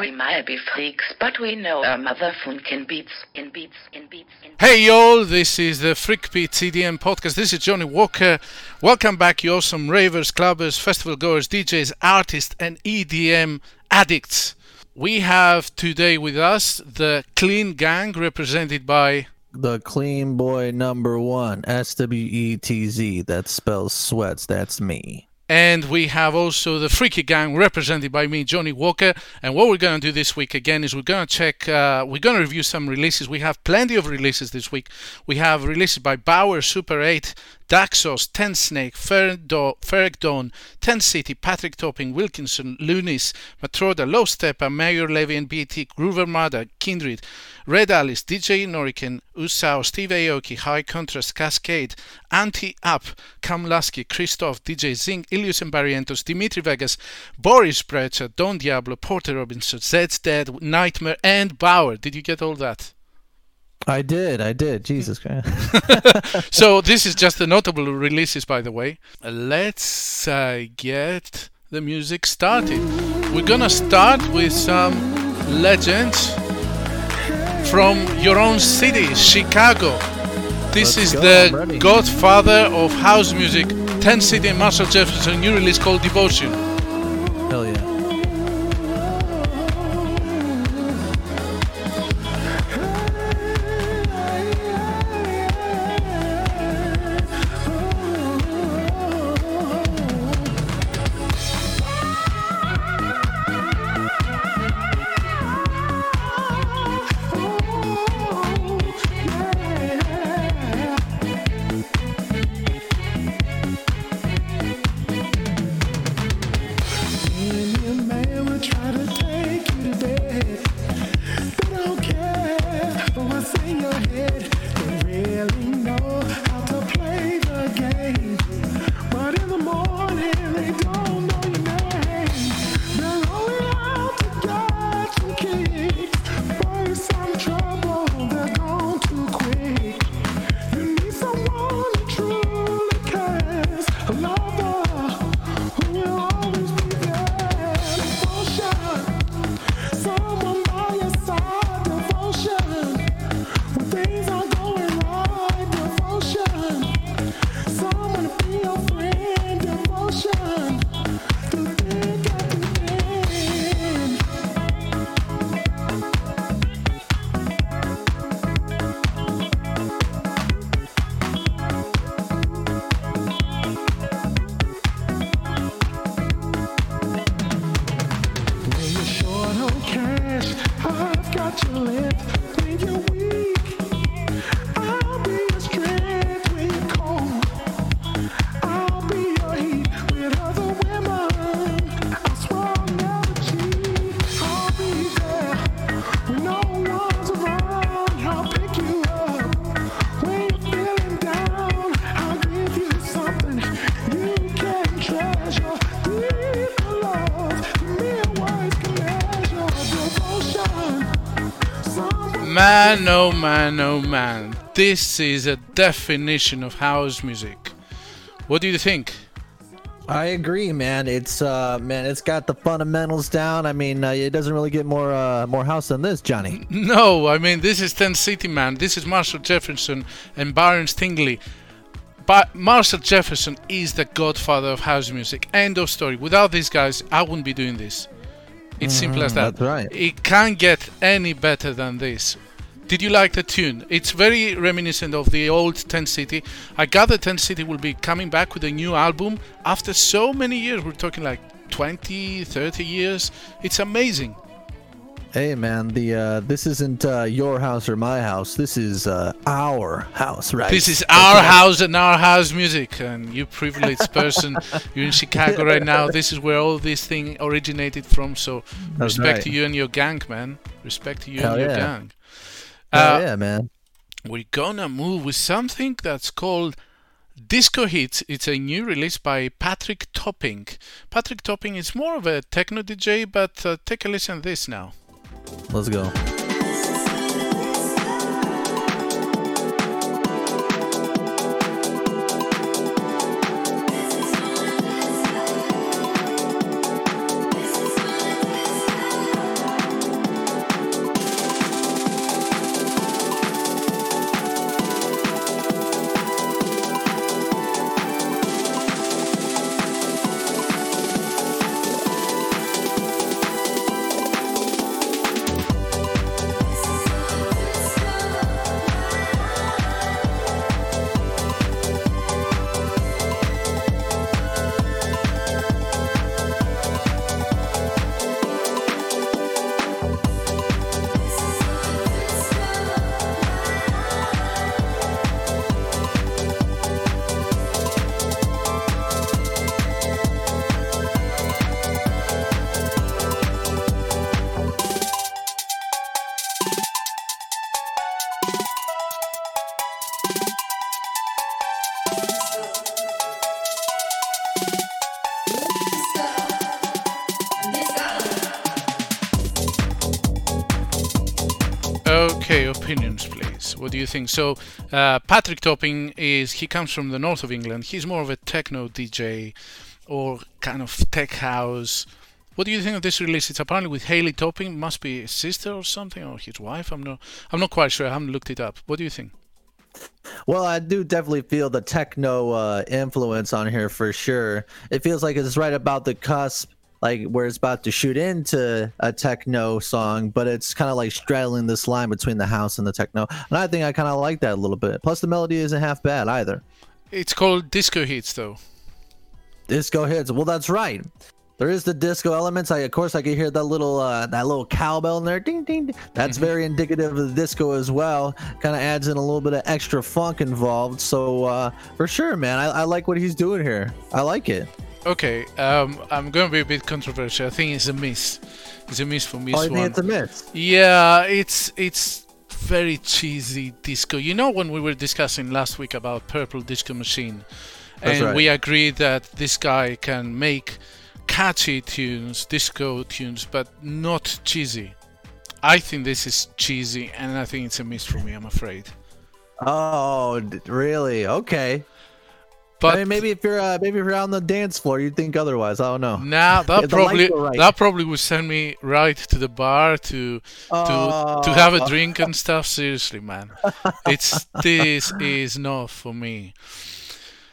We might be freaks, but we know our mother funkin' beats, in beats, in beats, in Hey y'all, this is the Freak Beats EDM podcast. This is Johnny Walker. Welcome back, you awesome ravers, clubbers, festival goers, DJs, artists, and EDM addicts. We have today with us the Clean Gang, represented by The clean boy number one, S W E T Z. That spells sweats. That's me. And we have also the Freaky Gang represented by me, Johnny Walker. And what we're going to do this week again is we're going to check, uh, we're going to review some releases. We have plenty of releases this week. We have releases by Bauer, Super 8, Duck Sauce, Ten Snake, Ferreck Dawn, Ten City, Patrick Topping, Wilkinson, Lunis, Matroda, Low Stepper, Maor Levi and BT, Groove Armada, Kindred, Red Alice, DJ Noriken, Usao, Steve Aoki, High Contrast, Kaskade, Anti Up, Cam Lasky, Christoph, DJ Zinc, Ilius Barrientos, Dimitri Vegas, Boris Brejcha, Don Diablo, Porter Robinson, Zeds Dead, Nightmare, and Baauer. Did you get all that? I did. I did. Jesus Christ. so this is just the notable releases, by the way. Let's uh, get the music started. We're gonna start with some legends from your own city, Chicago. This Let's is go, the godfather of house music, Ten City and Marshall Jefferson, new release called Devotion. Hell yeah. Man, oh man. This is a definition of house music. What do you think? I agree, man. It's uh, man, it's got the fundamentals down. I mean, uh, it doesn't really get more uh, more house than this, Johnny. No, I mean this is Ten City Man. This is Marshall Jefferson and Byron Stingley. But Marshall Jefferson is the godfather of house music. End of story. Without these guys, I wouldn't be doing this. It's simple as that. that's right. It can't get any better than this. Did you like the tune? It's very reminiscent of the old Ten City. I gather Ten City will be coming back with a new album after so many years. We're talking like 20, 30 years. It's amazing. Hey, man, the uh, this isn't uh, your house or my house. This is uh, our house, right? This is our house and our house music. And you privileged person, you're in Chicago right now. This is where all this thing originated from. So That's respect right. to you and your gang, man. Respect to you Hell and your yeah. gang. Hell Uh, yeah, man. We're gonna move with something that's called Disco Hits. It's a new release by Patrick Topping. Patrick Topping is more of a techno DJ, but uh, take a listen to this now. Let's go. Think? So, uh, Patrick Topping is he comes from the north of England. He's more of a techno DJ or kind of tech house. What do you think of this release? It's apparently with Haley Topping, must be his sister or something, or his wife. I'm not. I'm not quite sure. I haven't looked it up. What do you think? Well, I do definitely feel the techno uh, influence on here for sure. It feels like it's right about the cusp, like where it's about to shoot into a techno song, but it's kind of like straddling this line between the house and the techno. And I think I kind of like that a little bit. Plus, the melody isn't half bad either. It's called Disco Hits, though. Disco hits. Well, that's right. There is the disco elements. I, of course, I can hear that little uh, that little cowbell in there. Ding ding. ding. That's very indicative of the disco as well. Kind of adds in a little bit of extra funk involved. So uh, for sure, man, I, I like what he's doing here. I like it. Okay, um, I'm going to be a bit controversial. I think it's a miss. It's a miss for me. Oh, I think it's a miss. Yeah, it's it's very cheesy disco. You know when we were discussing last week about Purple Disco Machine, That's and right. we agreed that this guy can make catchy tunes, disco tunes, but not cheesy. I think this is cheesy, and I think it's a miss for me. I'm afraid. Oh, really? Okay. But I mean, maybe if you're uh, maybe if you're on the dance floor, you'd think otherwise. I don't know. Nah, that probably right. that probably would send me right to the bar to to to have a drink and stuff. Seriously, man, it's this is not for me.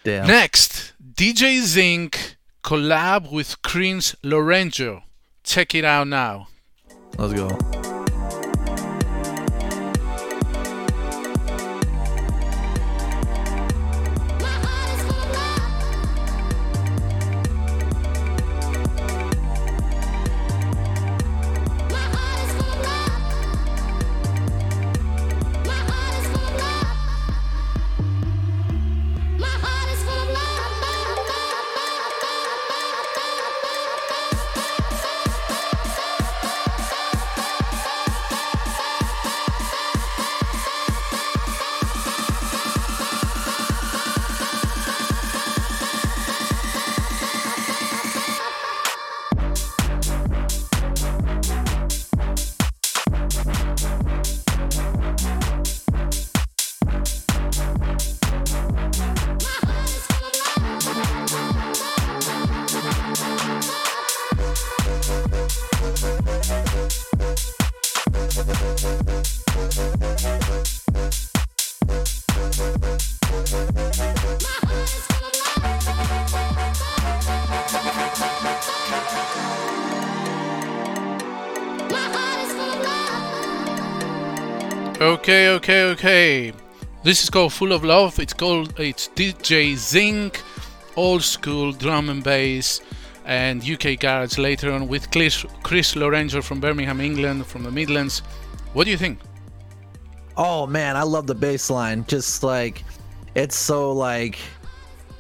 Damn. Next, DJ Zinc collab with Chris Lorenzo. Check it out now. Let's go. Okay, okay, okay. This is called Full of Love. It's called it's DJ Zinc, old school drum and bass, and UK garage later on with Chris, Chris Lorenzo from Birmingham, England, from the Midlands. What do you think? Oh man, I love the bass line. Just like it's so like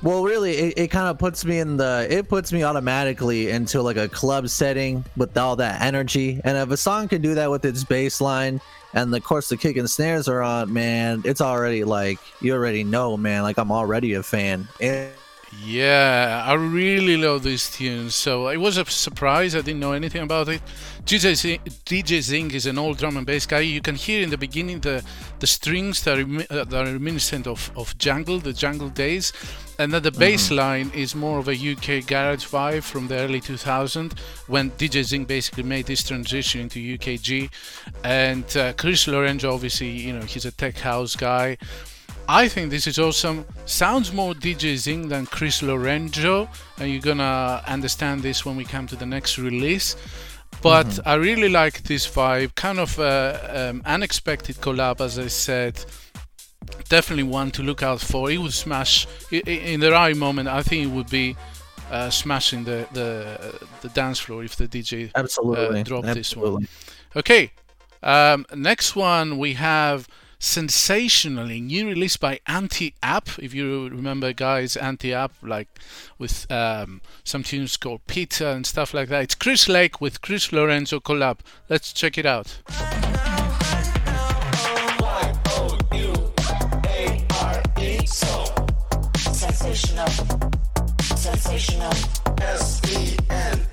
well really it, it kind of puts me in the it puts me automatically into like a club setting with all that energy. And if a song can do that with its bass line and of course the kick and snares are on, man, it's already like you already know, man, like I'm already a fan. And Yeah, I really love this tune. So it was a surprise. I didn't know anything about it. DJ Zinc, DJ Zinc is an old drum and bass guy. You can hear in the beginning the the strings that are, that are reminiscent of, of jungle, the jungle days, and then the bass line is more of a UK garage vibe from the early 2000s when DJ Zinc basically made this transition into UKG. And uh, Chris Lorenzo, obviously, you know, he's a tech house guy. I think this is awesome. Sounds more DJ Zinc than Chris Lorenzo, and you're gonna understand this when we come to the next release. But I really like this vibe, kind of uh, um, unexpected collab, as I said. Definitely one to look out for. It would smash in the right moment. I think it would be uh, smashing the, the the dance floor if the DJ absolutely uh, drop this one. Okay, um, next one we have sensationally new release by Anti Up. If you remember, guys, Anti Up, like with um, some tunes called Pizza and stuff like that. It's Chris Lake with Chris Lorenzo collab. Let's check it out. Sensational. Sensational. S-E-N-S-A-T-I-O-N-A-L. Sensational.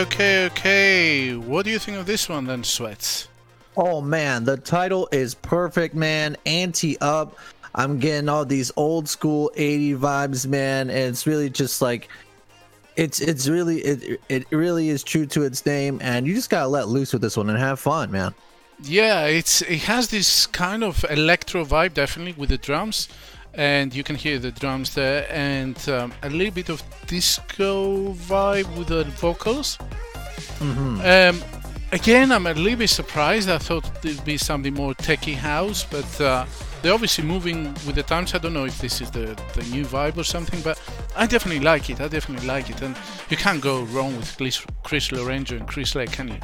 Okay, okay. What do you think of this one then, Sweats? Oh man, the title is perfect, man. Anti up. I'm getting all these old school 80 vibes, man. And it's really just like it's it's really it it really is true to its name and you just gotta let loose with this one and have fun, man. Yeah, it's it has this kind of electro vibe definitely with the drums, and you can hear the drums there, and um, a little bit of disco vibe with the vocals. Um, again, I'm a little bit surprised. I thought there'd be something more techie house, but uh, they're obviously moving with the times. I don't know if this is the the new vibe or something, but I definitely like it. I definitely like it, and you can't go wrong with Chris, Chris Lorenzo and Chris Lake, can you?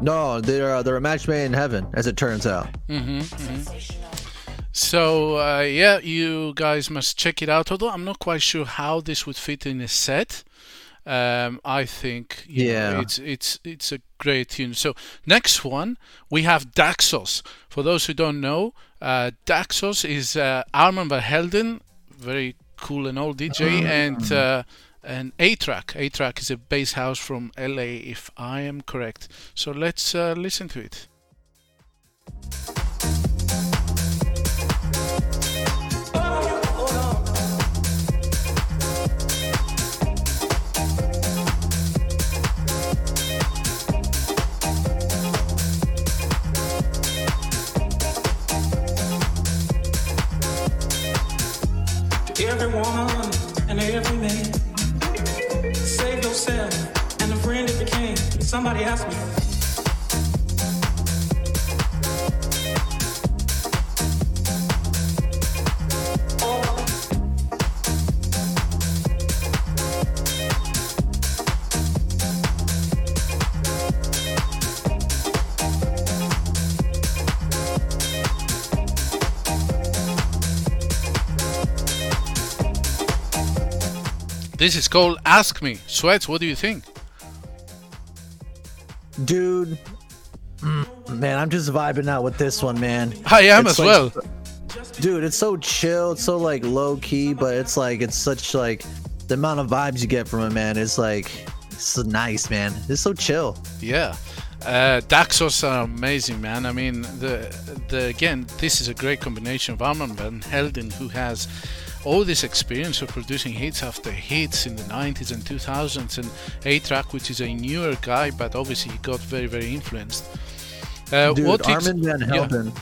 No, they're they're a match made in heaven, as it turns out. So uh, yeah, you guys must check it out. Although I'm not quite sure how this would fit in a set. Um, I think you know, Yeah. it's it's it's a great tune. So next one we have Duck Sauce. For those who don't know, uh, Duck Sauce is uh, Armand Van Helden, very cool and old DJ, and uh, and A-Trak. A-Trak is a bass house from LA, if I am correct. So let's uh, listen to it. Every woman and every man. Save yourself and a friend if you can. Somebody asked me. This is called Ask Me. Sweats, what do you think? Dude, mm, man, I'm just vibing out with this one, man. I am It's as like- well. Dude, it's so chill, it's so like low key, but it's like it's such like the amount of vibes you get from it, man. It's like it's so nice, man. It's so chill. Yeah. Uh, Duck Sauce are amazing, man. I mean, the the again, this is a great combination of Armand Van Helden, who has all this experience of producing hits after hits in the 90s and 2000s, and A-Trak, which is a newer guy, but obviously he got very, very influenced. Uh, Dude, what Armin Van yeah. Helden.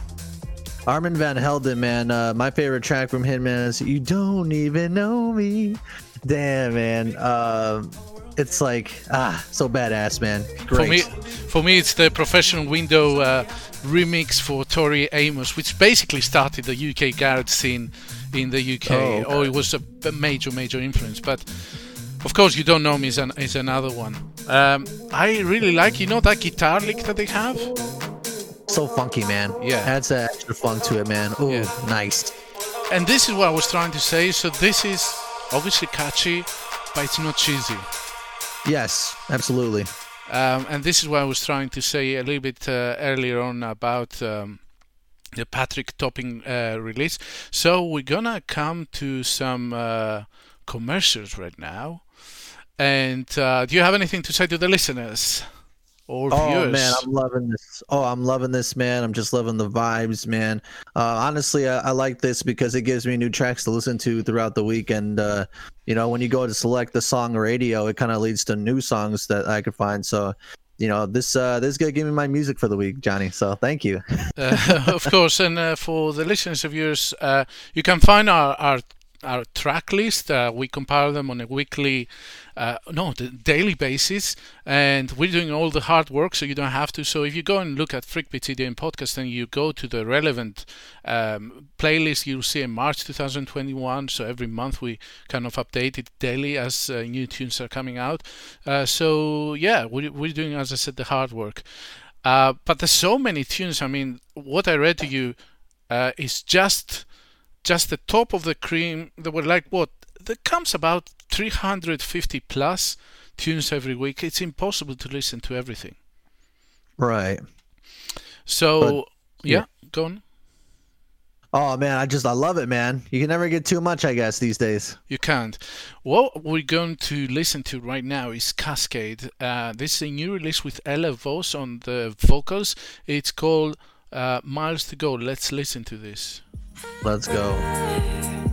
Armin Van Helden, man. Uh, my favorite track from him, man, is "You Don't Even Know Me." Damn, man. Um, it's like ah, so badass, man. Great. For me, for me, it's the professional Widow uh, remix for Tori Amos, which basically started the UK garage scene in the UK, Oh, okay. or it was a, major, major influence. But Of course, you don't know me is, an, is another one. Um, I really like, you know, that guitar lick that they have. So funky, man. Yeah. Adds that extra funk to it, man. Ooh, Yeah. nice. And this is what I was trying to say. So this is obviously catchy, but it's not cheesy. Yes, absolutely. Um, and this is what I was trying to say a little bit uh, earlier on about um, the Patrick Topping uh, release. So we're gonna come to some uh, commercials right now. And uh, do you have anything to say to the listeners or viewers? Oh viewers? man, I'm loving this. Oh, I'm loving this, man. I'm just loving the vibes, man. Uh, honestly, I, I like this because it gives me new tracks to listen to throughout the week. And uh, you know, when you go to select the song radio, it kind of leads to new songs that I could find. So, you know, this uh, this is gonna give me my music for the week, Johnny. So thank you. uh, of course, and uh, for the listeners of yours, uh, you can find our, our our track list. Uh, we compile them on a weekly, uh, no, the daily basis, and we're doing all the hard work, so you don't have to. So if you go and look at Freakbeats EDM podcast and you go to the relevant um, playlist, you'll see in March 2021. So every month we kind of update it daily as uh, new tunes are coming out. Uh, so yeah, we're, we're doing, as I said, the hard work. Uh, but there's so many tunes. I mean, what I read to you uh, is just just the top of the cream. There were like what? There comes about 350 plus tunes every week. It's impossible to listen to everything. Right. So yeah, yeah. go on. Oh man, I just I love it, man. You can never get too much, I guess, these days. You can't. What we're going to listen to right now is Kaskade. Uh, this is a new release with Ella Vos on the vocals. It's called uh, Miles to Go. Let's listen to this. Let's go.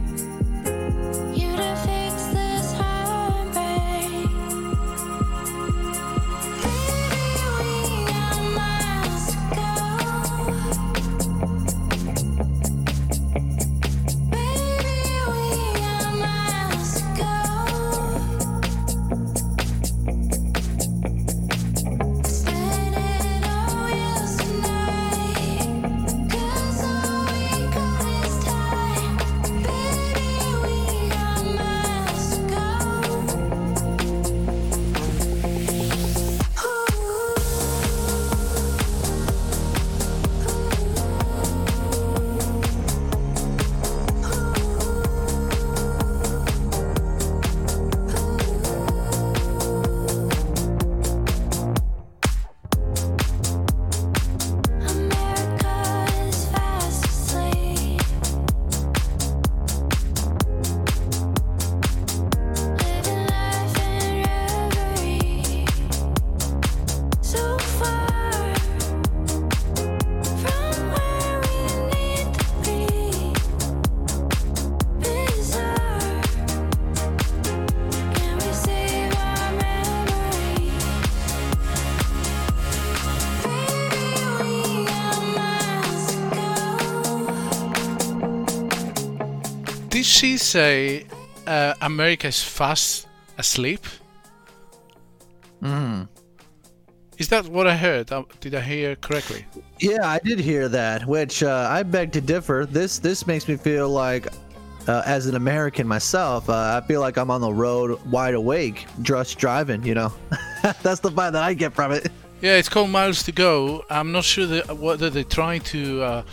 Say uh, America is fast asleep? Mm. Is that what I heard? Did I hear correctly? Yeah, I did hear that, which uh, I beg to differ. This this makes me feel like, uh, as an American myself, uh, I feel like I'm on the road, wide awake, just driving. You know, that's the vibe that I get from it. Yeah, it's called Miles to Go. I'm not sure that, whether they're trying to uh,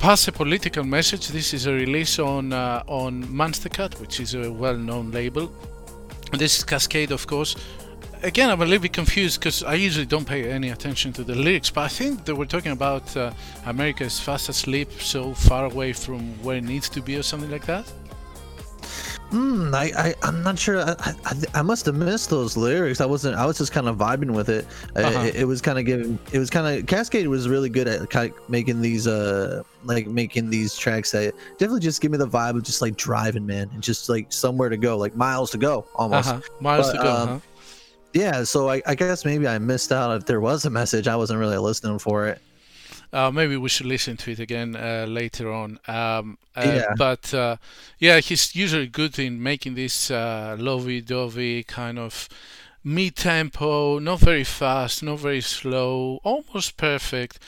pass a political message. This is a release on uh, on Monstercat, which is a well-known label. This is Kaskade, of course. Again, I'm a little bit confused because I usually don't pay any attention to the lyrics, but I think they were talking about uh, America is fast asleep, so far away from where it needs to be, or something like that. Hmm, I, I I'm not sure. I, I, I must have missed those lyrics. I wasn't. I was just kind of vibing with it. Uh, Uh-huh. It, it was kind of giving. It was kind of Kaskade was really good at kind of making these uh like making these tracks that definitely just give me the vibe of just like driving, man, and just like somewhere to go, like miles to go almost. Uh-huh. Miles But, to go. um, huh? Yeah, so I, I guess maybe I missed out if there was a message. I wasn't really listening for it. Uh, maybe we should listen to it again uh, later on. Um, uh, Yeah. But uh, yeah, he's usually good in making this uh, lovey-dovey kind of mid-tempo, not very fast, not very slow, almost perfect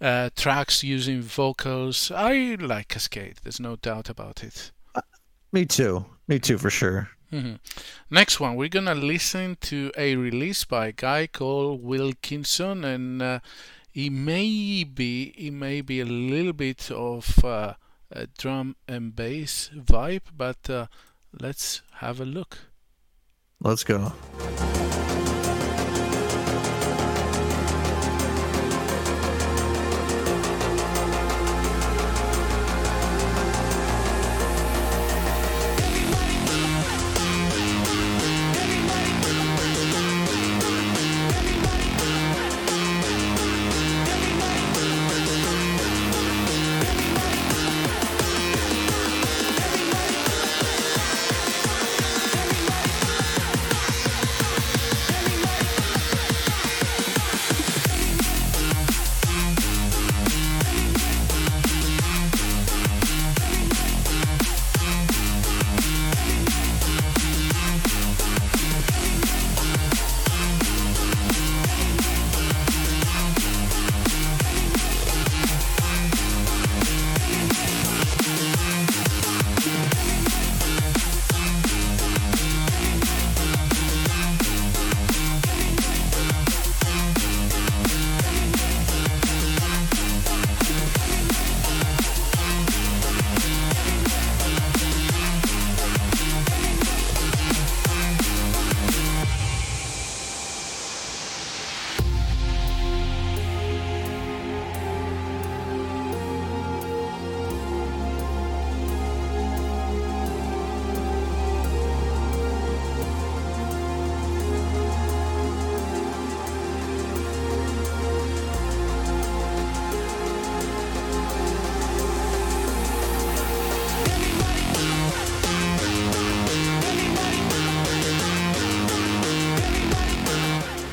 uh, tracks using vocals. I like Kaskade. There's no doubt about it. Me too. Me too, for sure. Next one, we're gonna listen to a release by a guy called Wilkinson, and uh, he may be, he may be a little bit of uh, a drum and bass vibe, but uh, let's have a look. Let's go.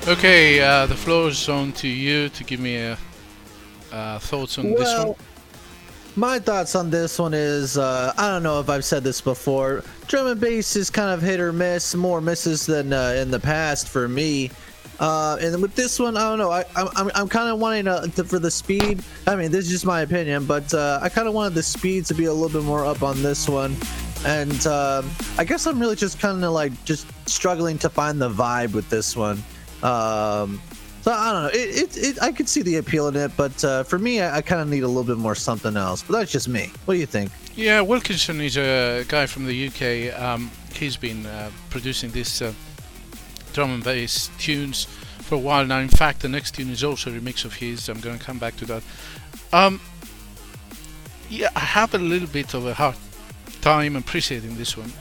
Okay, uh, the floor is on to you to give me a, uh, thoughts on this one. My thoughts on this one is uh, I don't know if I've said this before. Drum and bass is kind of hit or miss, more misses than uh, in the past for me. Uh, and with this one, I don't know. I, I'm, I'm, kind of wanting uh, to, for the speed. I mean, this is just my opinion, but uh, I kind of wanted the speed to be a little bit more up on this one. And um I guess I'm really just kind of like just struggling to find the vibe with this one. Um, so I don't know. It, it, it I could see the appeal in it, but uh, for me, I, I kind of need a little bit more something else. But that's just me. What do you think? Yeah, Wilkinson is a guy from the UK. Um, he's been uh, producing these uh, drum and bass tunes for a while now. In fact, the next tune is also a remix of his. I'm going to come back to that. Um, yeah, I have a little bit of a hard time appreciating this one.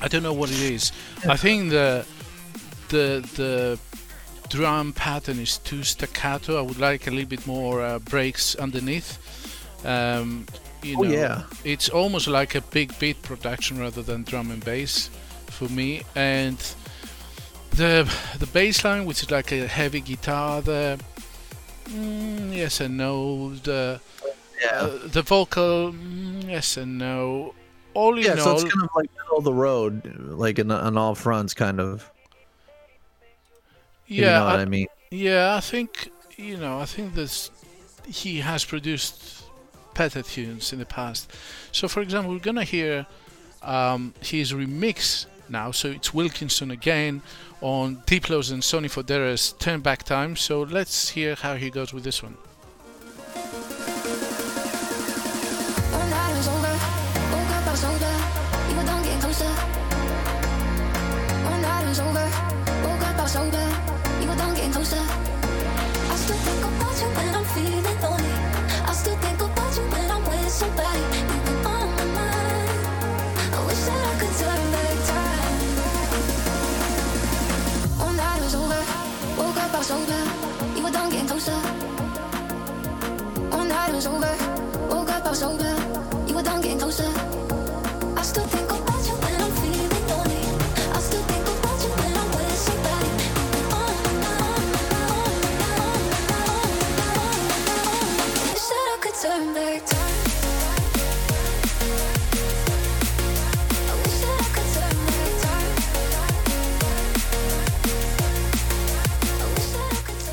I don't know what it is. I think the the the drum pattern is too staccato. I would like a little bit more uh, breaks underneath. Um, you Oh, know, yeah. it's almost like a big beat production rather than drum and bass for me. And the the bass line, which is like a heavy guitar, the mm, yes and no. The uh, the vocal, mm, yes and no. All in yeah, so all, it's kind of like middle of the road, like in, on all fronts, kind of. Yeah, you know what I- I mean. Yeah, I think you know. I think this he has produced better tunes in the past. So, for example, we're gonna hear um, his remix now. So it's Wilkinson again on Diplo's and Sonny Fodera's Turn Back Time. So let's hear how he goes with this. One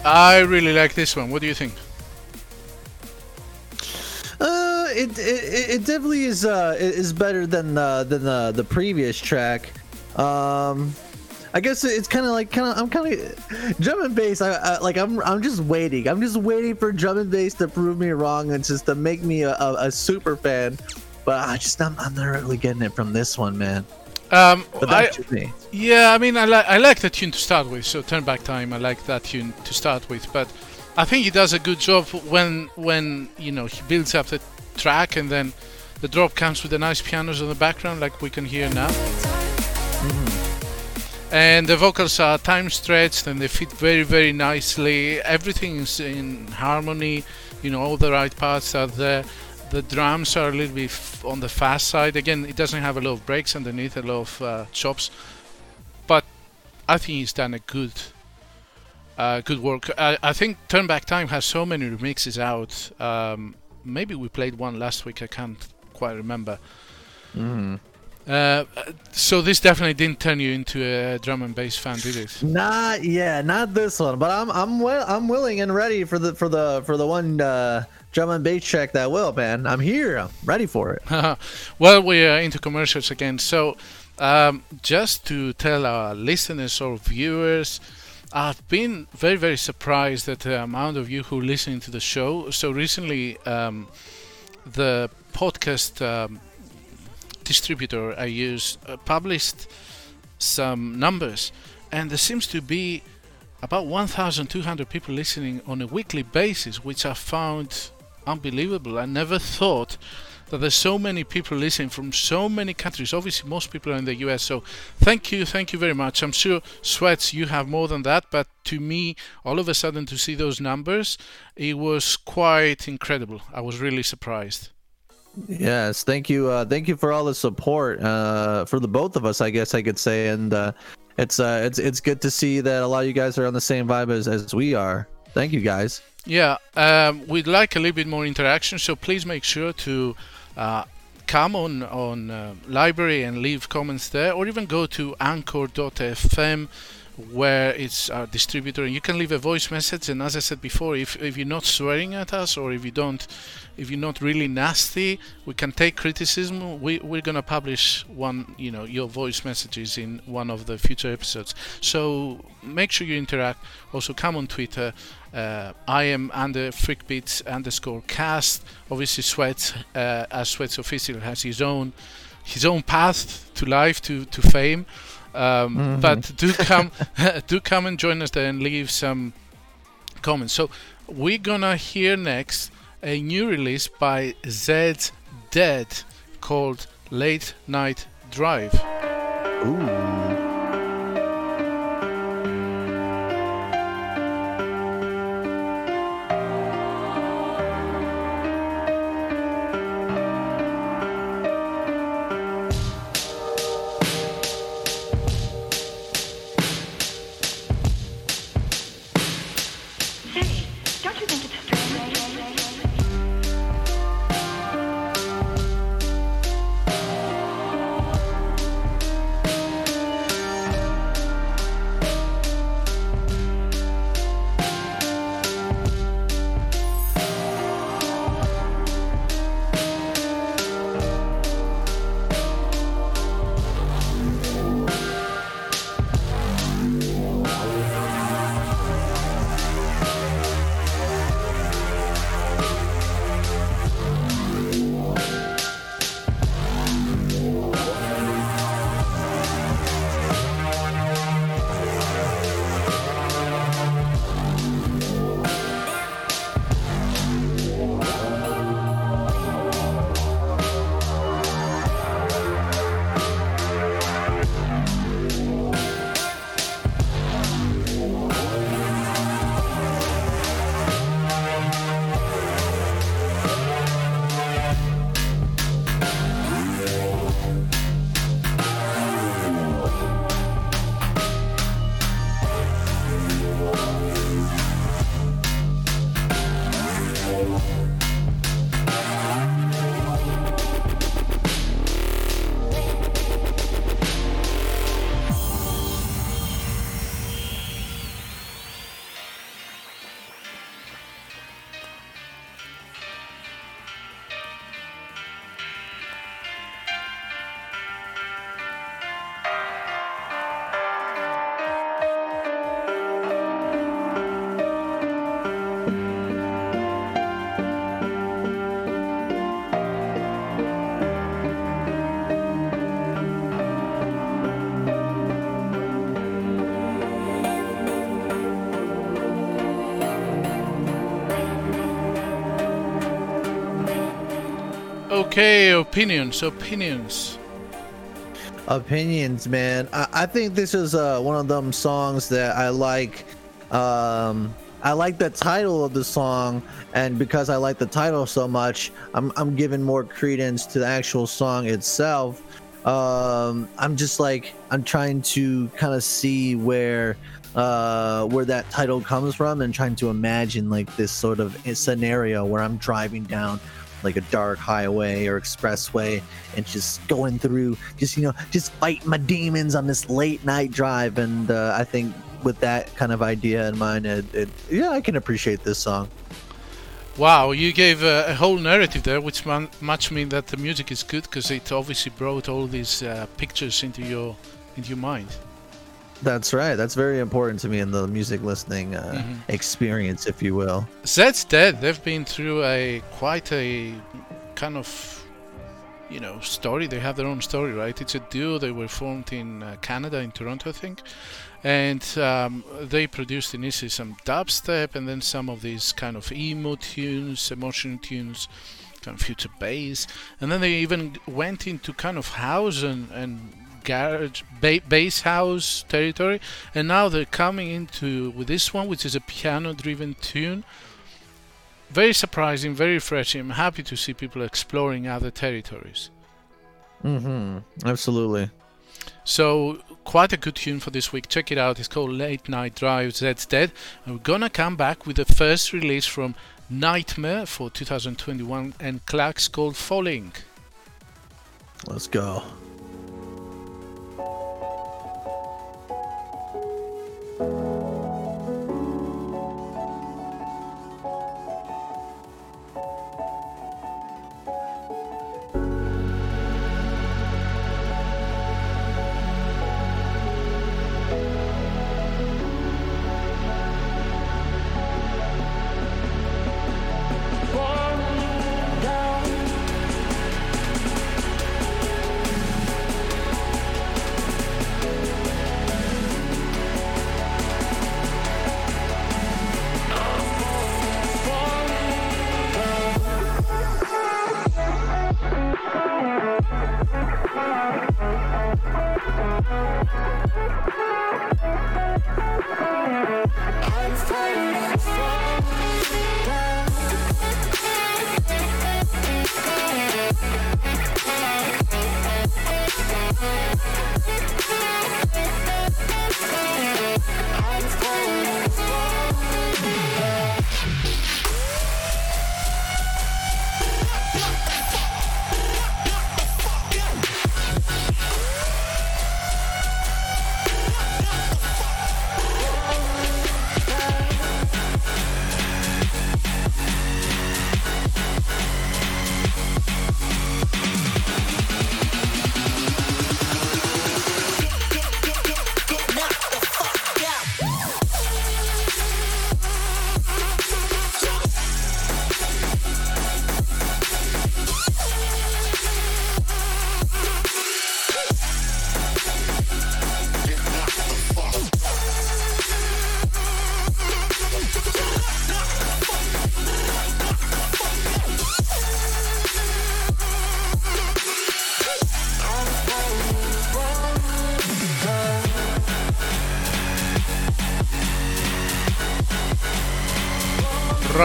I really like this one. What do you think? Uh, it, it it definitely is uh is better than uh than the the previous track. Um, I guess it's kind of like kind of I'm kind of drum and bass. I, I like I'm I'm just waiting. I'm just waiting for drum and bass to prove me wrong and just to make me a, a, a super fan. But I just I'm, I'm not really getting it from this one, man. Um, But I, that's just me. yeah, I mean, I like I like the tune to start with. So turn back time, I like that tune to start with. But I think he does a good job when when you know he builds up the track and then the drop comes with the nice pianos in the background, like we can hear now. And the vocals are time stretched and they fit very very nicely. Everything is in harmony. You know, all the right parts are there. The drums are a little bit f- on the fast side. Again, it doesn't have a lot of breaks underneath, a lot of uh, chops. But I think he's done a good, uh, good work. I, I think Turn Back Time has so many remixes out. Um, maybe we played one last week. I can't quite remember. Mm. Uh, so this definitely didn't turn you into a drum and bass fan, did it? Not yeah, not this one. But I'm I'm wi- I'm willing and ready for the for the for the one uh, drum and bass track that will, man. I'm here. I'm ready for it. well, we are into commercials again. So, um, just to tell our listeners or viewers, I've been very, very surprised at the amount of you who listen to the show. So recently, um, the podcast um, distributor I use uh, published some numbers, and there seems to be about 1,200 people listening on a weekly basis, which I found unbelievable. I never thought that there's so many people listening from so many countries. Obviously, most people are in the US. So, thank you, thank you very much. I'm sure Sweats, you have more than that, but to me, all of a sudden, to see those numbers, it was quite incredible. I was really surprised. Yes, thank you. Uh, thank you for all the support uh, for the both of us. I guess I could say, and uh, it's uh, it's it's good to see that a lot of you guys are on the same vibe as, as we are. Thank you guys. Yeah, um, we'd like a little bit more interaction, so please make sure to uh, come on on uh, library and leave comments there, or even go to anchor.fm where it's our distributor and you can leave a voice message and as i said before if, if you're not swearing at us or if you don't if you're not really nasty we can take criticism we, we're going to publish one you know your voice messages in one of the future episodes so make sure you interact also come on twitter uh, I am under freakbeats underscore cast. Obviously, Sweats uh, as Sweats official has his own his own path to life to to fame. Um, But do come do come and join us there and leave some comments. So we're gonna hear next a new release by Zeds Dead called Late Night Drive. Hey, Okay, opinions, opinions. Opinions, man. I, I think this is uh, one of them songs that I like. Um, I like the title of the song, and because I like the title so much, I'm I'm giving more credence to the actual song itself. Um, I'm just like I'm trying to kind of see where uh where that title comes from and trying to imagine like this sort of scenario where I'm driving down like a dark highway or expressway and just going through just you know just fighting my demons on this late night drive and uh, i think with that kind of idea in mind it, it yeah i can appreciate this song Wow, you gave a, a whole narrative there, which man, much mean that the music is good because it obviously brought all these uh, pictures into your into your mind. That's right that's very important to me in the music listening uh, experience if you will Zeds Dead. They've been through a quite a kind of you know story. They have their own story, right? It's a duo. They were formed in uh, Canada, in Toronto, I think, and um, they produced initially some dubstep and then some of these kind of emo tunes, emotional tunes, kind of future bass, and then they even went into kind of house and and garage ba- bass house territory. And now they're coming into with this one which is a piano driven tune. Very surprising very refreshing i'm happy to see people exploring other territories. Mm-hmm. Absolutely. So quite a good tune for this week. Check it out. It's called late night drive Zeds Dead. And we're gonna come back with the first release from nightmare for 2021 and Clax called falling. Let's go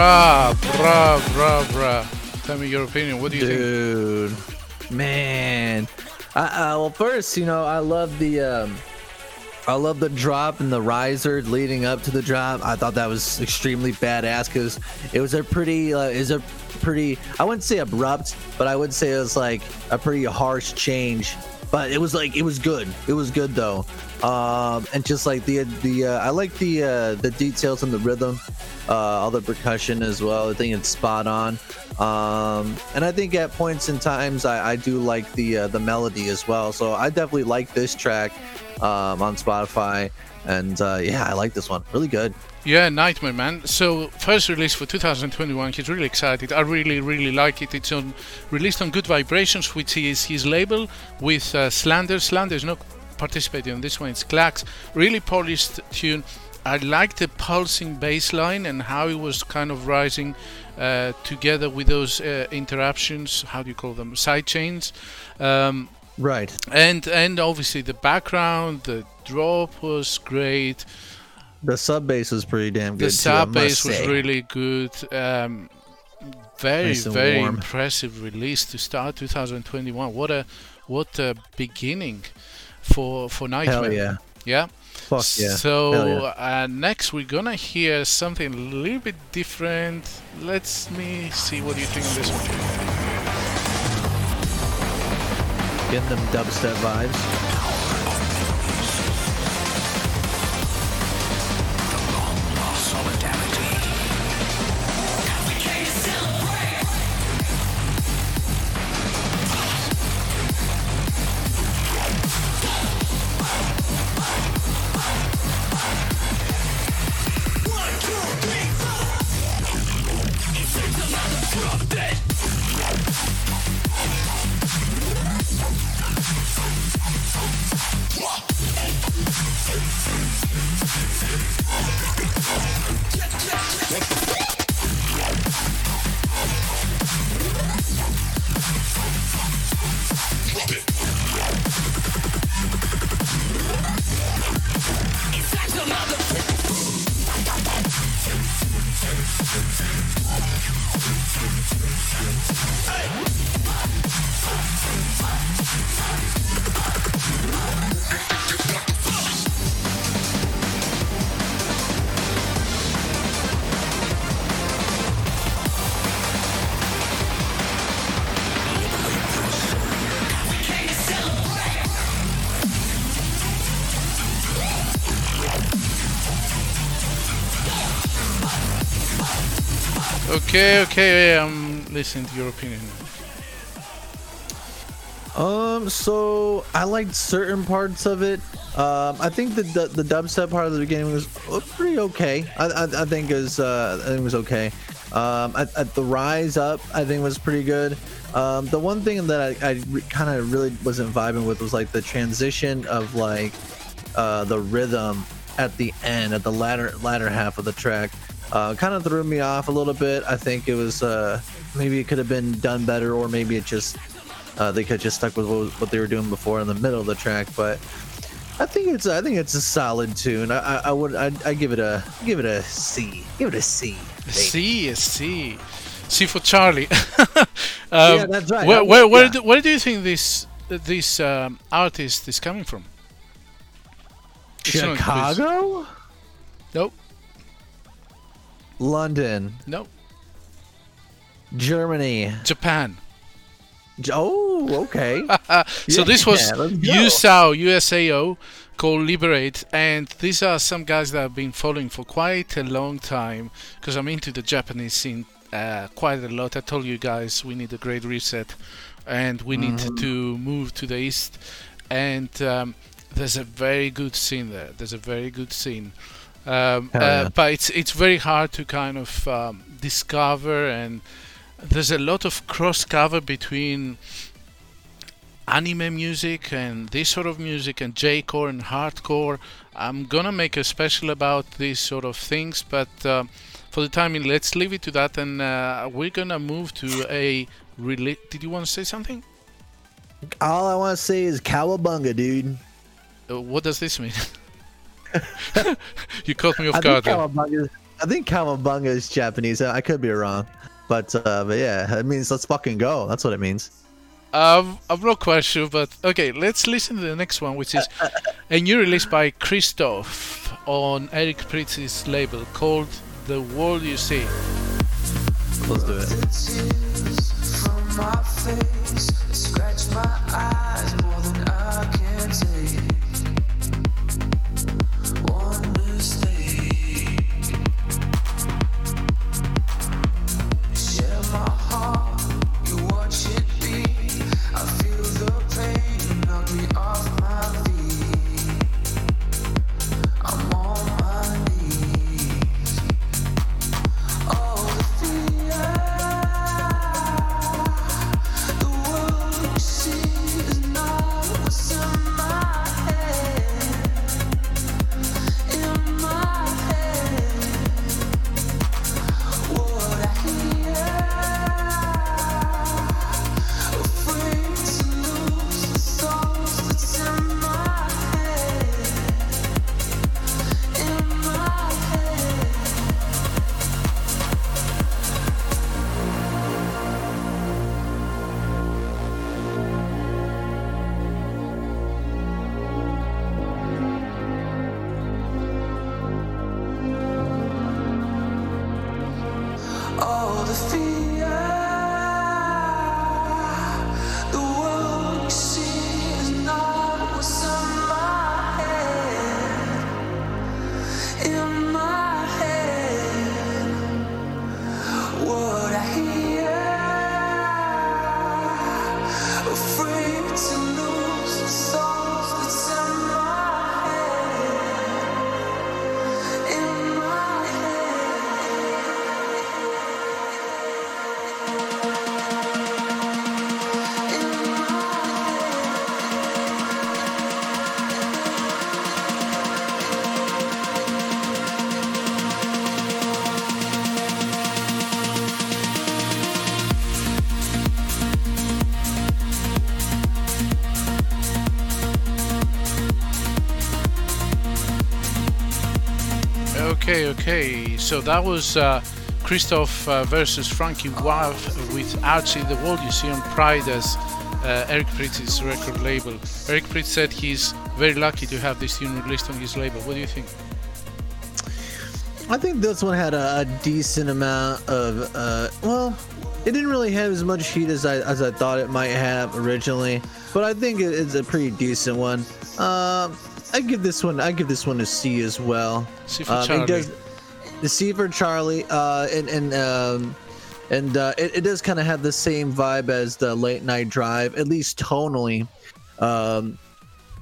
Bra, bra, bra, bra. Tell me your opinion. What do you think? Dude, man. I, I, well, first, you know, I love the, um, I love the drop and the riser leading up to the drop. I thought that was extremely badass because it was a pretty, uh, is a pretty, I wouldn't say abrupt, but I would say it was like a pretty harsh change. But it was like it was good. It was good though, um, and just like the the uh, I like the uh, the details and the rhythm, uh, all the percussion as well. I think it's spot on. Um, and I think at points in times I, I do like the uh, the melody as well. So I definitely like this track um, on Spotify, and uh, yeah, I like this one. Really good. Yeah, Nightmare Man. So first release for 2021. He's really excited. I really, really like it. It's on released on Good Vibrations, which is his label with uh, Slander. Slander is not participating on this one. It's Clax. Really polished tune. I like the pulsing bass line and how it was kind of rising uh, together with those uh, interruptions. How do you call them? Side chains. Um, Right. and and obviously the background, the drop was great. The sub bass was pretty damn good. the sub bass was say. really good. Um, very Nice very warm. impressive release to start 2021. What a what a beginning for for Nightmare. Hell yeah. Yeah. Fuck yeah. So yeah. uh, next we're gonna hear something a little bit different. Let's me see what you think of this one. Getting them dubstep vibes. Okay, okay, I'm listening to your opinion. Um, so I liked certain parts of it. Um, I think the, the the dubstep part of the beginning was uh, pretty okay. I I, I think is uh, I think it was okay. Um, at, at the rise up, I think was pretty good. Um, the one thing that I, I re- kind of really wasn't vibing with was like the transition of like uh, the rhythm at the end, at the latter latter half of the track. Uh, kind of threw me off a little bit. I think it was uh, maybe it could have been done better, or maybe it just uh, they could just stuck with what, they were doing before in the middle of the track. But I think it's I think it's a solid tune. I, I, I would I, I give it a give it a C. Give it a C. A C, a C. C for Charlie. um, Yeah, that's right. Where, where, where, yeah. do, where do you think this this um, artist is coming from? It's not a quiz. Chicago, Nope, London, nope. Germany. Japan. Oh, okay. so Yeah, this was let's. USAO, USAO, called Liberate, and these are some guys that I've been following for quite a long time because I'm into the Japanese scene uh, quite a lot. I told you guys we need a great reset, and we need Mm-hmm. to move to the east, and um, there's a very good scene there. There's a very good scene. Um, uh, yeah. but it's it's very hard to kind of um, discover and there's a lot of cross cover between anime music and this sort of music and J-core and hardcore. I'm gonna make a special about these sort of things, but uh, for the time being, let's leave it to that, and uh, we're gonna move to a. Rela- Did you want to say something? All I want to say is cowabunga, dude. Uh, what does this mean? you caught me off I think guard. there. I think cowabunga is Japanese. I could be wrong, but uh, but yeah, it means let's fucking go. That's what it means. Um, I'm not quite sure, but okay, let's listen to the next one, which is a new release by Christoph on Eric Prydz's label called The World You See. Let's do it. Okay. So that was uh, Christoph uh, versus Frankie Wah with Outside the World. You see on Pryda as uh, Eric Prydz's record label. Eric Prydz said he's very lucky to have this tune released on his label. What do you think? I think this one had a, a decent amount of uh, well, it didn't really have as much heat as I as I thought it might have originally, but I think it, it's a pretty decent one. Um, I give this one I give this one a C as well. C for Um, Charlie. does- for Charlie, uh, and and um, and uh, it, it does kind of have the same vibe as the Late Night Drive, at least tonally. Um,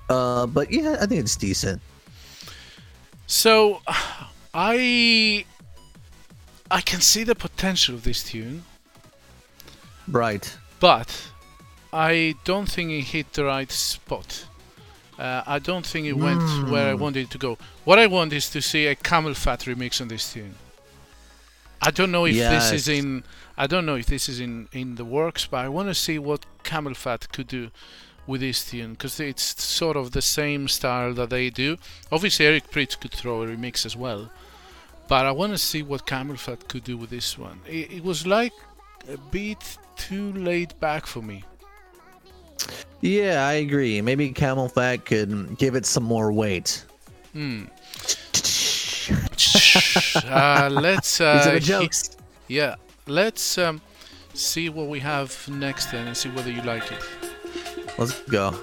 uh, but yeah, I think it's decent. So, I I can see the potential of this tune, Right. but I don't think it hit the right spot. Uh, I don't think it went where I wanted it to go. What I want is to see a CamelPhat remix on this tune. I don't know if this is in. I don't know if this is in in the works, but I want to see what CamelPhat could do with this tune because it's sort of the same style that they do. Obviously, Eric Prydz could throw a remix as well, but I want to see what CamelPhat could do with this one. It, it was like a bit too laid back for me. Yeah, I agree. Maybe CamelPhat could give it some more weight. Hmm. uh, let's. These Uh, are the he- yeah, let's um, see what we have next then and see whether you like it. Let's go.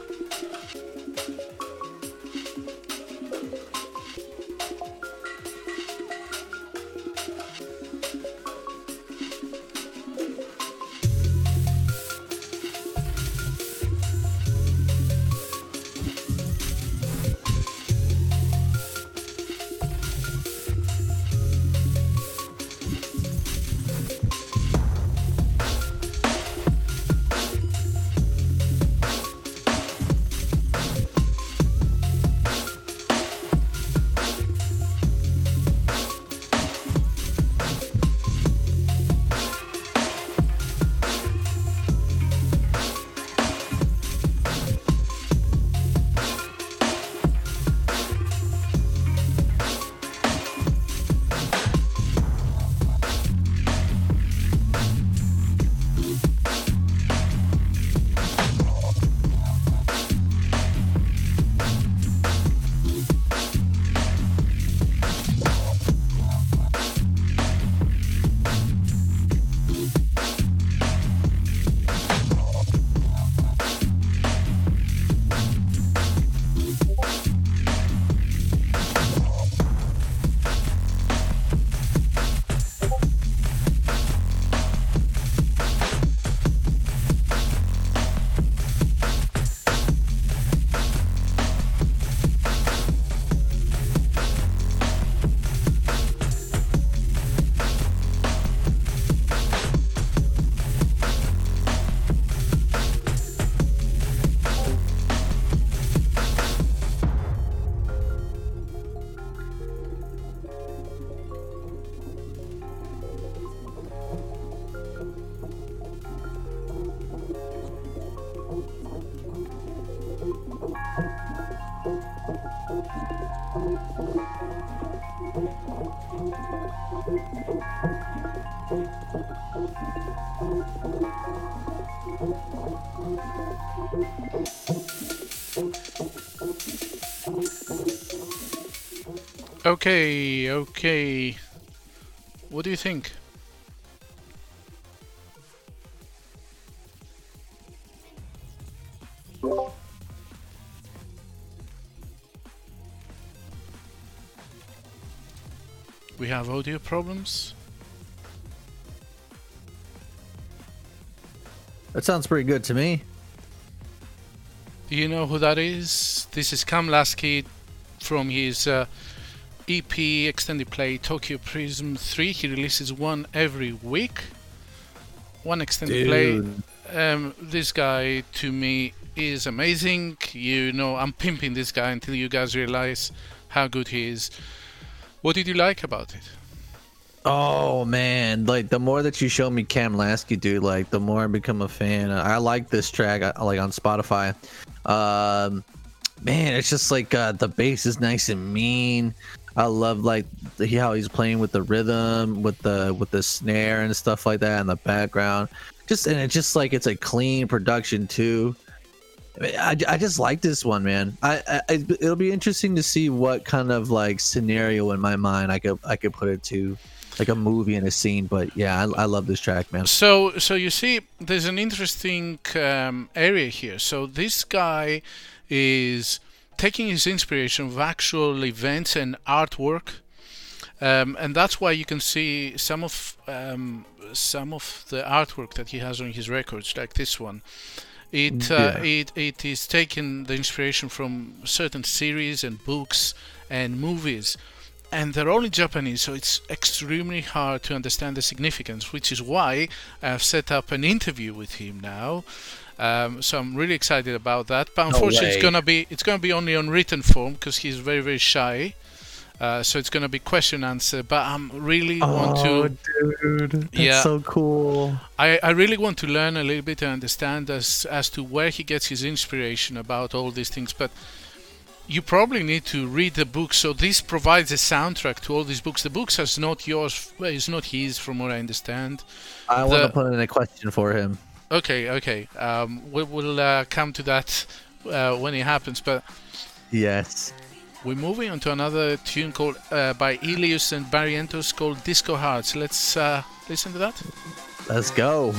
Okay, okay. What do you think? We have audio problems. That sounds pretty good to me. Do you know who that is? This is Kam Lasky from his uh, EP extended play Tokyo Prism 3. He releases one every week. One extended play. Um, this guy to me is amazing. You know, I'm pimping this guy until you guys realize how good he is. What did you like about it? Oh man, like the more that you show me Cam Lasky, dude, like the more I become a fan. I like this track, I, like on Spotify. Um, man, it's just like uh, the bass is nice and mean. I love like the, how he's playing with the rhythm, with the with the snare and stuff like that in the background. Just and it's just like it's a clean production too. I, mean, I, I just like this one, man. I, I it'll be interesting to see what kind of like scenario in my mind I could I could put it to, like a movie and a scene. But yeah, I, I love this track, man. So, so you see, there's an interesting um, area here. So this guy is taking his inspiration of actual events and artwork, um, and that's why you can see some of um, some of the artwork that he has on his records, like this one. It uh, it it is taking the inspiration from certain series and books and movies and they're all in Japanese, so it's extremely hard to understand the significance, which is why I've set up an interview with him now. Um, so I'm really excited about that. But unfortunately, it's gonna be it's gonna be only on written form because he's very very shy. Uh, so it's gonna be question answer. But I'm really want to dude, that's Yeah. so cool. I, I really want to learn a little bit and understand as as to where he gets his inspiration about all these things. But you probably need to read the book. So this provides a soundtrack to all these books. The books is not yours, well, it's not his, from what I understand. I want to put in a question for him. Okay, okay. Um, we, we'll uh, come to that uh, when it happens. But Yes. we're moving on to another tune called uh, by Elius and Barrientos called Disco Hearts. Let's uh, listen to that. Let's go.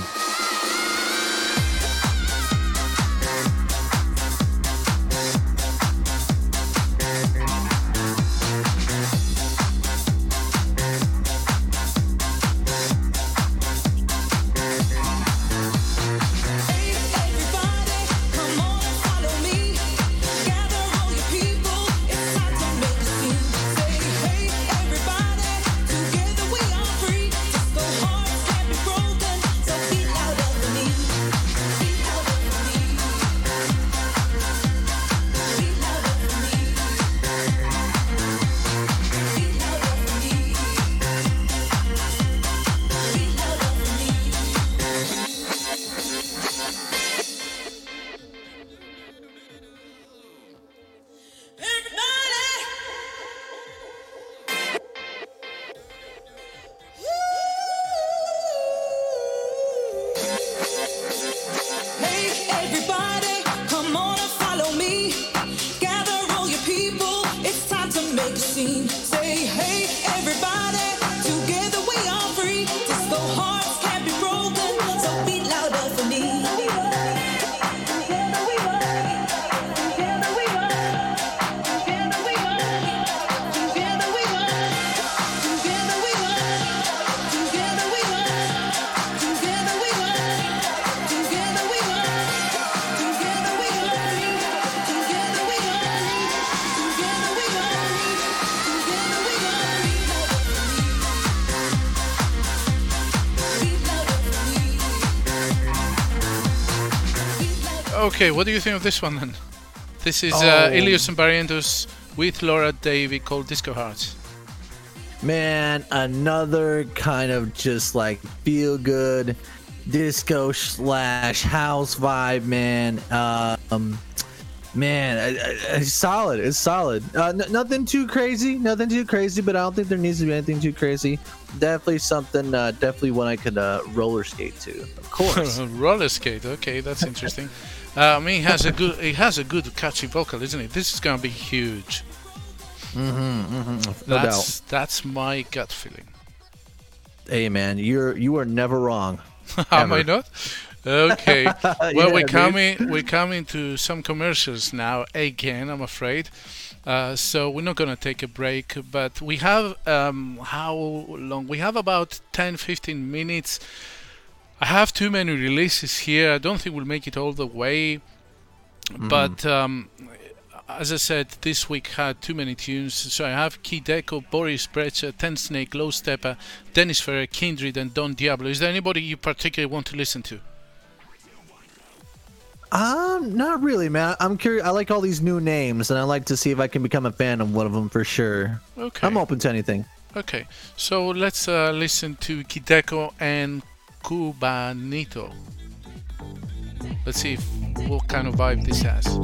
Okay, what do you think of this one then? This is uh, Oh. Elius and Barrientos with Laura Davy called Disco Hearts. Man, another kind of just like feel good disco slash house vibe, man. Um, man, I- I- it's solid. It's solid. Uh, n- nothing too crazy. Nothing too crazy, but I don't think there needs to be anything too crazy. Definitely something. Uh, definitely one I could uh, roller skate to. Of course. Roller skate. Okay, that's interesting. uh, I mean, he has a good, he has a good catchy vocal, isn't it? This is gonna be huge. no doubt. That's that's my gut feeling. Hey, man, you're you are never wrong. Am I not? Okay. well, Yeah, we're dude. coming. We're coming to some commercials now again. I'm afraid. Uh, so we're not going to take a break, but we have um, how long? We have about 10 15 minutes. I have too many releases here. I don't think we'll make it all the way. But um, as I said, this week had too many tunes. So I have Kideko, Boris Brejcha, Ten Snake, Lowsteppa, Dennis Ferrer, Kindred, and Don Diablo. Is there anybody you particularly want to listen to? Um, not really, man. I'm curious. I like all these new names, and I like to see if I can become a fan of one of them for sure. Okay. I'm open to anything. Okay, so let's uh, listen to Kideko and Cubanito. Let's see if, what kind of vibe this has.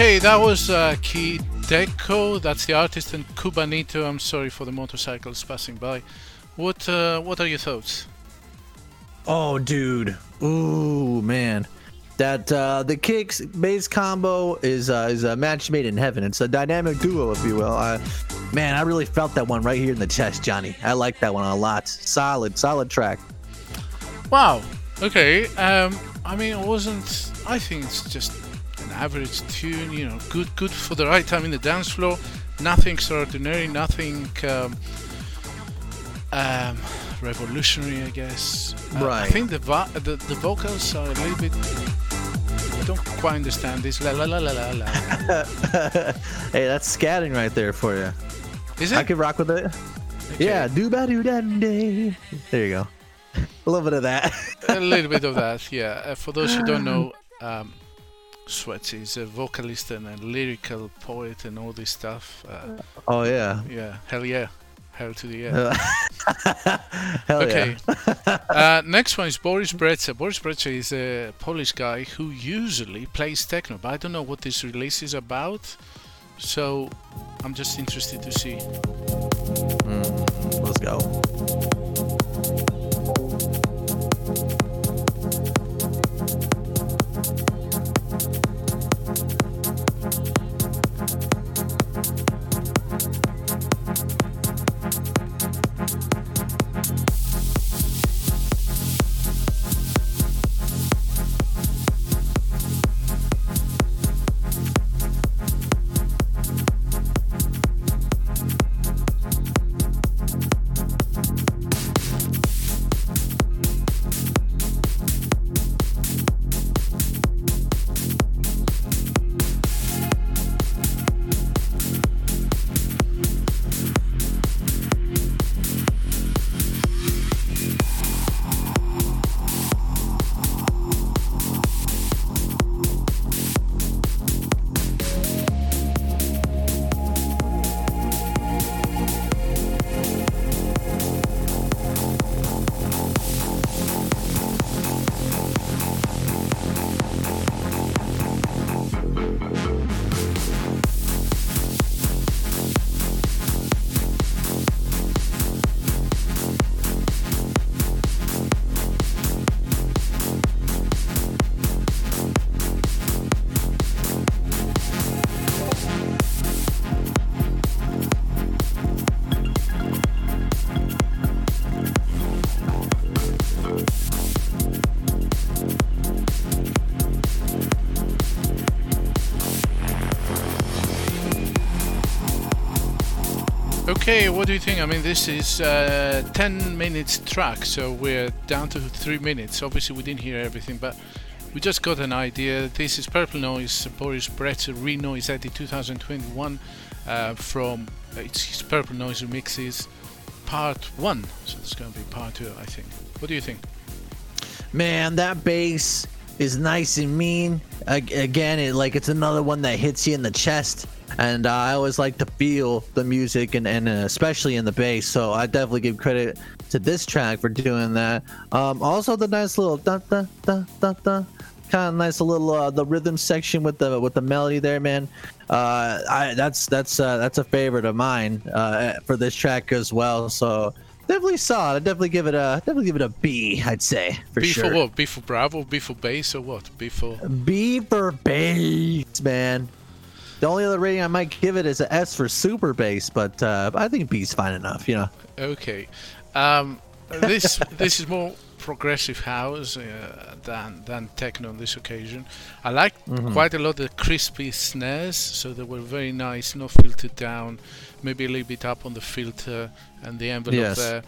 Okay, that was uh, Key Deco. That's the artist, and Cubanito. I'm sorry for the motorcycles passing by. What uh, What are your thoughts? Oh, dude. Ooh, man. That uh, the kicks bass combo is uh, is a match made in heaven. It's a dynamic duo, if you will. Uh, man, I really felt that one right here in the chest, Johnny. I like that one a lot. Solid, solid track. Wow. Okay. Um, I mean, it wasn't. I think it's just an average tune. You know, good, good for the right time in the dance floor. Nothing extraordinary. Nothing um, um, revolutionary, I guess. Uh, I think the, vo- the the vocals are a little bit. I don't quite understand this. La la la la la la. hey, that's scatting right there for you. Is it? I could rock with it. Yeah, do ba do da day. There you go. A little bit of that. a little bit of that, yeah. Uh, for those who don't know, um, Sweats is a vocalist and a lyrical poet and all this stuff. Uh, oh yeah. yeah, hell yeah. Hell to the yeah. Hell okay. yeah. uh, next one is Boris Brejcha. Boris Brejcha is a Polish guy who usually plays techno, but I don't know what this release is about. So I'm just interested to see. Let's go. Thank Think? I mean, this is uh, 10 minutes track, so we're down to 3 minutes. Obviously, we didn't hear everything, but we just got an idea. This is Purple Noise, Boris Brett Reno is at the 2021 uh, from uh, it's his Purple Noise remixes part 1. So it's going to be part 2, I think. What do you think? Man, that bass is nice and mean. Ag- Again, it like it's another one that hits you in the chest. And uh, I always like to feel the music and, and uh, especially in the bass. So I definitely give credit to this track for doing that. Um, also the nice little da da da da da kind of nice little uh, the rhythm section with the with the melody there, man. Uh, I that's that's uh, that's a favorite of mine uh, for this track as well. So definitely solid. I definitely give it a definitely give it a B. I'd say for B sure. for what? B for Bravo? B for bass or what? B for. B for bass, man. The only other rating I might give it is an S for super bass, but uh, I think B's fine enough. You know. Okay. Um, this this is more progressive house uh, than than techno on this occasion. I like quite a lot the crispy snares, so they were very nice, not filtered down, maybe a little bit up on the filter and the envelope Yes. there.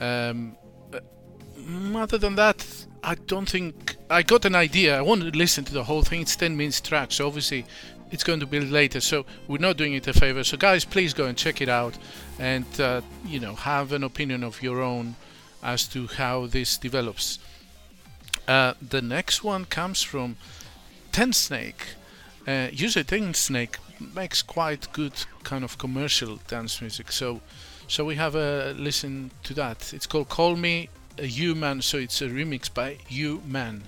Um, mm, other than that, I don't think I got an idea. I wanted to listen to the whole thing. It's 10 minutes track, so obviously it's going to be later. So we're not doing it a favor. So guys, please go and check it out, and uh, you know have an opinion of your own as to how this develops. Uh, the next one comes from Tensnake. Uh, usually Tensnake makes quite good kind of commercial dance music. So, so we have a listen to that. It's called "Call Me a Human." So it's a remix by You Man.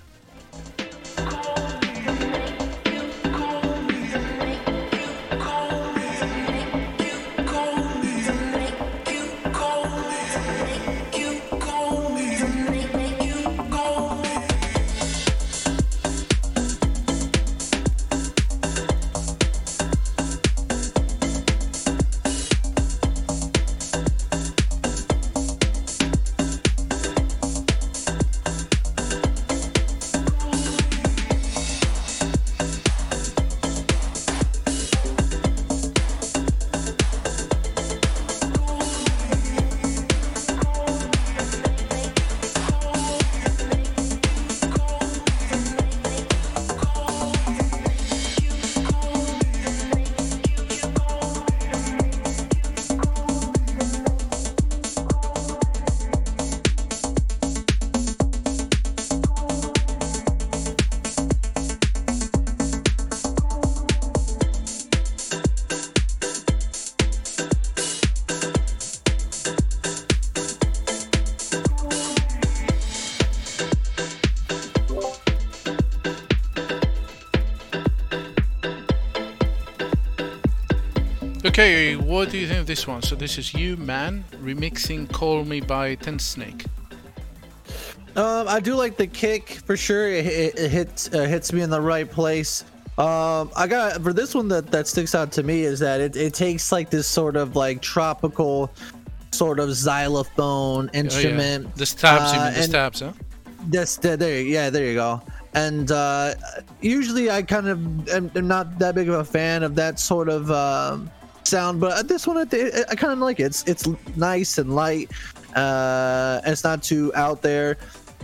Okay, what do you think of this one? So this is You Man remixing "Call Me" by Tensnake. Um, I do like the kick for sure. It, it, it hits uh, hits me in the right place. Um, I got for this one that that sticks out to me is that it, it takes like this sort of like tropical sort of xylophone instrument. Oh, yeah. The stabs, you uh, mean the stabs, huh? That's there, there. Yeah, there you go. And uh, usually, I kind of am, am not that big of a fan of that sort of um, sound, but this one, I, I kind of like it. It's it's nice and light. Uh, and it's not too out there,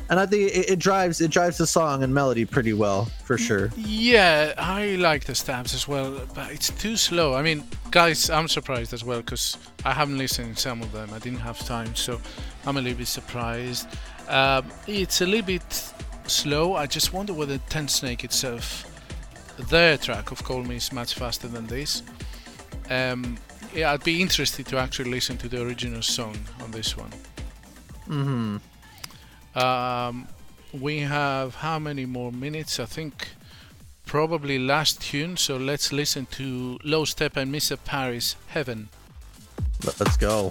and I think it, it drives it drives the song and melody pretty well for sure. Yeah, I like the stabs as well, but it's too slow. I mean, guys, I'm surprised as well because I haven't listened to some of them. I didn't have time, so I'm a little bit surprised. Um, it's a little bit slow. I just wonder whether Tensnake itself, their track of Call Me, is much faster than this. Um, yeah, I'd be interested to actually listen to the original song on this one. Mm-hmm. Um, we have how many more minutes? I think probably last tune. So let's listen to Lowsteppa and Mr. Paris Heaven. Let's go.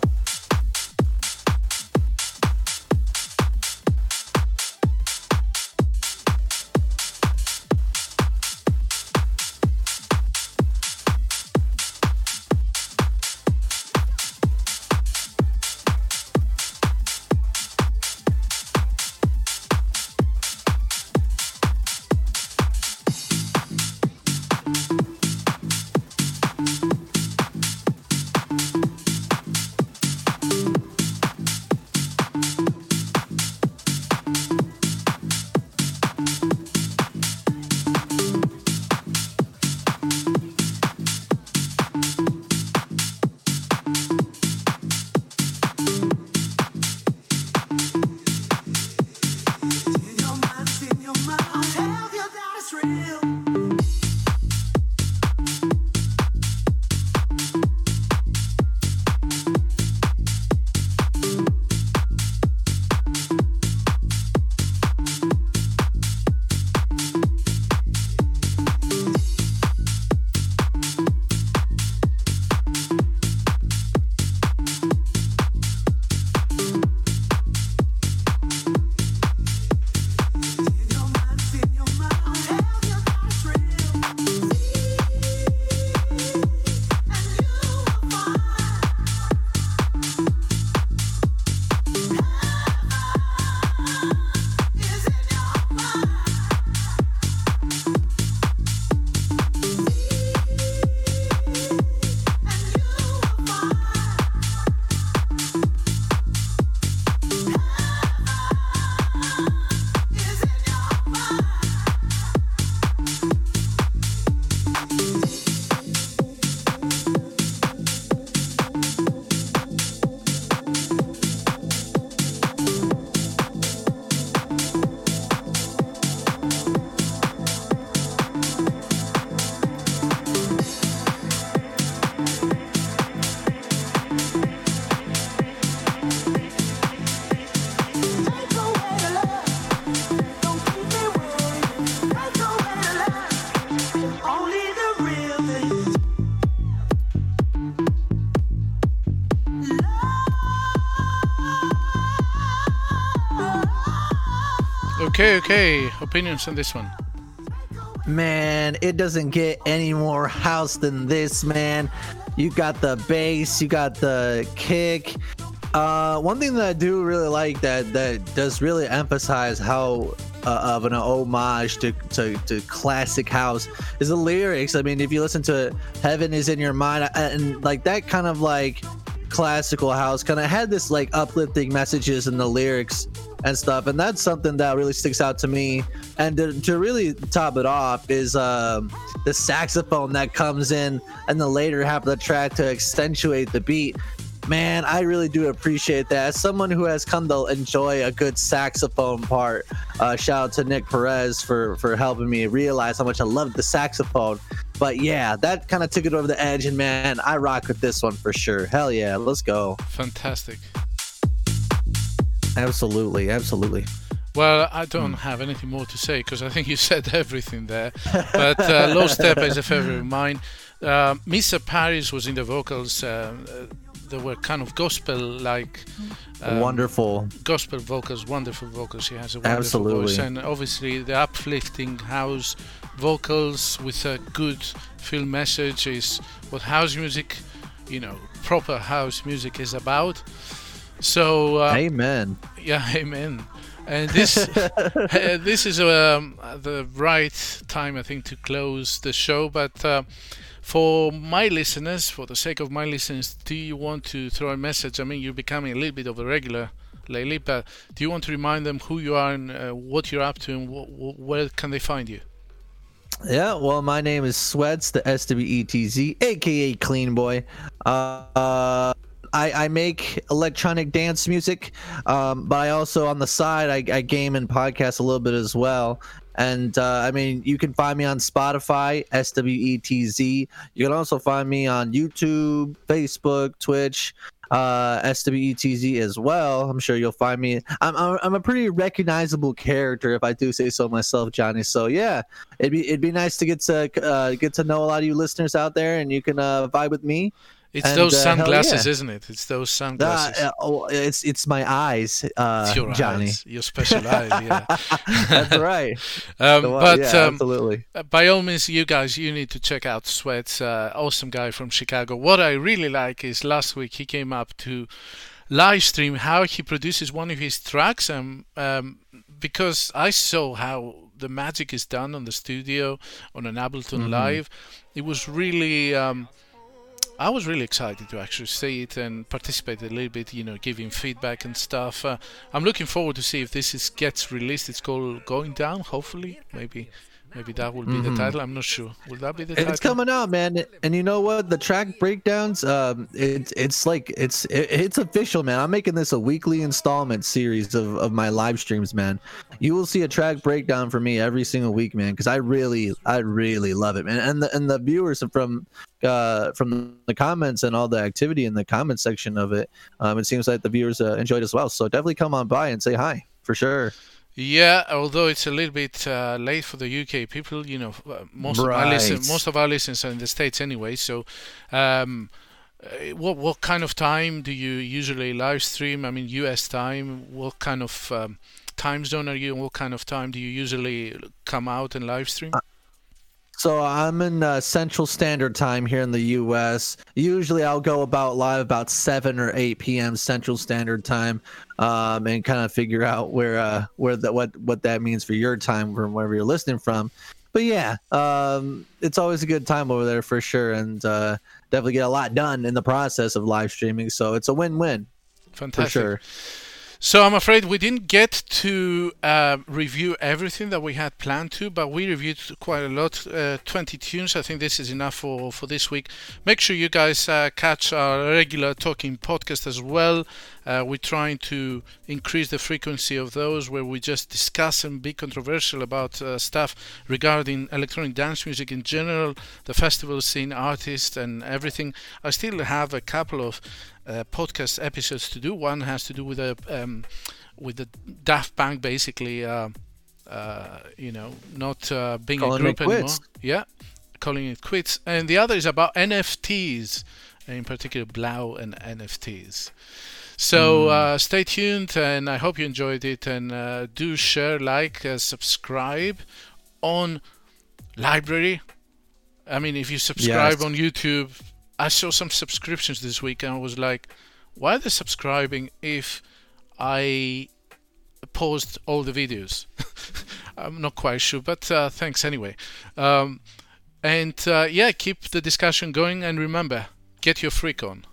Okay, okay. Opinions on this one? Man, it doesn't get any more house than this, man. You got the bass, you got the kick. Uh, one thing that I do really like that that does really emphasize how uh, of an homage to, to, to classic house is the lyrics. I mean, if you listen to "Heaven Is in Your Mind" and like that kind of like classical house kind of had this like uplifting messages in the lyrics and stuff and that's something that really sticks out to me. And to, to really top it off is um, the saxophone that comes in and the later half of the track to accentuate the beat. Man i really do appreciate that. As someone who has come to enjoy a good saxophone part uh, shout out to nick perez for for helping me realize how much i love the saxophone. But yeah that kind of took it over the edge and man i rock with this one for sure. Hell yeah let's go. Fantastic. Absolutely absolutely Well, I don't have anything more to say because I think you said everything there. But uh, Lowsteppa is a favorite of mine. Uh, Mr. Paris was in the vocals. Uh, uh, they were kind of gospel-like. um, wonderful gospel vocals, wonderful vocals. He has a wonderful Absolutely. voice, and obviously the uplifting house vocals with a good film message is what house music, you know, proper house music is about. So uh, amen yeah, amen. And this uh, this is um, the right time, I think, to close the show. But uh, for my listeners, for the sake of my listeners, do you want to throw a message? I mean, you're becoming a little bit of a regular lately, but do you want to remind them who you are and uh, what you're up to, and wh- wh- where can they find you? Yeah, well, my name is Swetz, the S W E T Z, aka Clean Boy. Uh, uh, I, I make electronic dance music, um, but I also on the side I, I game and podcast a little bit as well. And uh, I mean, you can find me on Spotify, S W E T Z. You can also find me on YouTube, Facebook, Twitch, uh, SWETZ as well. I'm sure you'll find me. I'm, I'm I'm a pretty recognizable character if I do say so myself, Johnny. So yeah, it'd be it'd be nice to get to uh, get to know a lot of you listeners out there, and you can uh, vibe with me. It's And, those uh, sunglasses, yeah. isn't it? It's those Uh, sunglasses. uh, oh, it's it's my eyes, uh, It's your Johnny. eyes, your special eyes. Yeah. That's right. Um, one- but yeah, um, absolutely. Uh, by all means, you guys, you need to check out Swetz. Uh, awesome guy from Chicago. What I really like is last week he came up to live stream how he produces one of his tracks, and um, because I saw how the magic is done on the studio on an Ableton Mhm. Live, it was really. Um, I was really excited to actually see it and participate a little bit, you know, giving feedback and stuff. Uh, I'm looking forward to see if this is gets released. It's called Going Down, hopefully, maybe Maybe that will be the title. I'm not sure. Will that be the title? It's coming out, man. And you know what? The track breakdowns, um, it's it's like it's it, it's official, man. I'm making this a weekly installment series of, of my live streams, man. You will see a track breakdown for me every single week, man, because I really I really love it, man. And the and the viewers from uh from the comments and all the activity in the comment section of it, um, it seems like the viewers uh, enjoyed as well. So definitely come on by and say hi for sure. Yeah, although it's a little bit uh, late for the UK people, you know, uh, most of my listen, most of our listeners are in the states anyway. So, um, uh, what what kind of time do you usually live stream? I mean, US time. What kind of um, time zone are you? in? What kind of time do you usually come out and live stream? So I'm in uh, Central Standard Time here in the U.S. Usually I'll go about live about seven or eight p.m. Central Standard Time, um, and kind of figure out where uh, where that what what that means for your time from wherever you're listening from. But yeah, um, it's always a good time over there for sure, and uh, definitely get a lot done in the process of live streaming. So it's a win-win for sure. So I'm afraid we didn't get to uh, review everything that we had planned to, but we reviewed quite a lot. Uh, 20 tunes. I think this is enough for, for this week. Make sure you guys uh, catch our regular talking podcast as well. Uh, we're trying to increase the frequency of those where we just discuss and be controversial about uh, stuff regarding electronic dance music in general, the festival scene, artists, and everything. I still have a couple of uh, podcast episodes to do. One has to do with a um, with the Daft Punk, basically. Uh, uh, you know, not uh, being Calling a group anymore. quits. Yeah, calling it quits. And the other is about NFTs, in particular 3LAU and NFTs. So uh, stay tuned, and I hope you enjoyed it. And uh, do share, like, subscribe on Library. I mean, if you subscribe Yes. on YouTube, I saw some subscriptions this week, and I was like, why are they subscribing if I post all the videos? I'm not quite sure, but uh, thanks anyway. Um, and uh, yeah, keep the discussion going, and remember, get your freak on.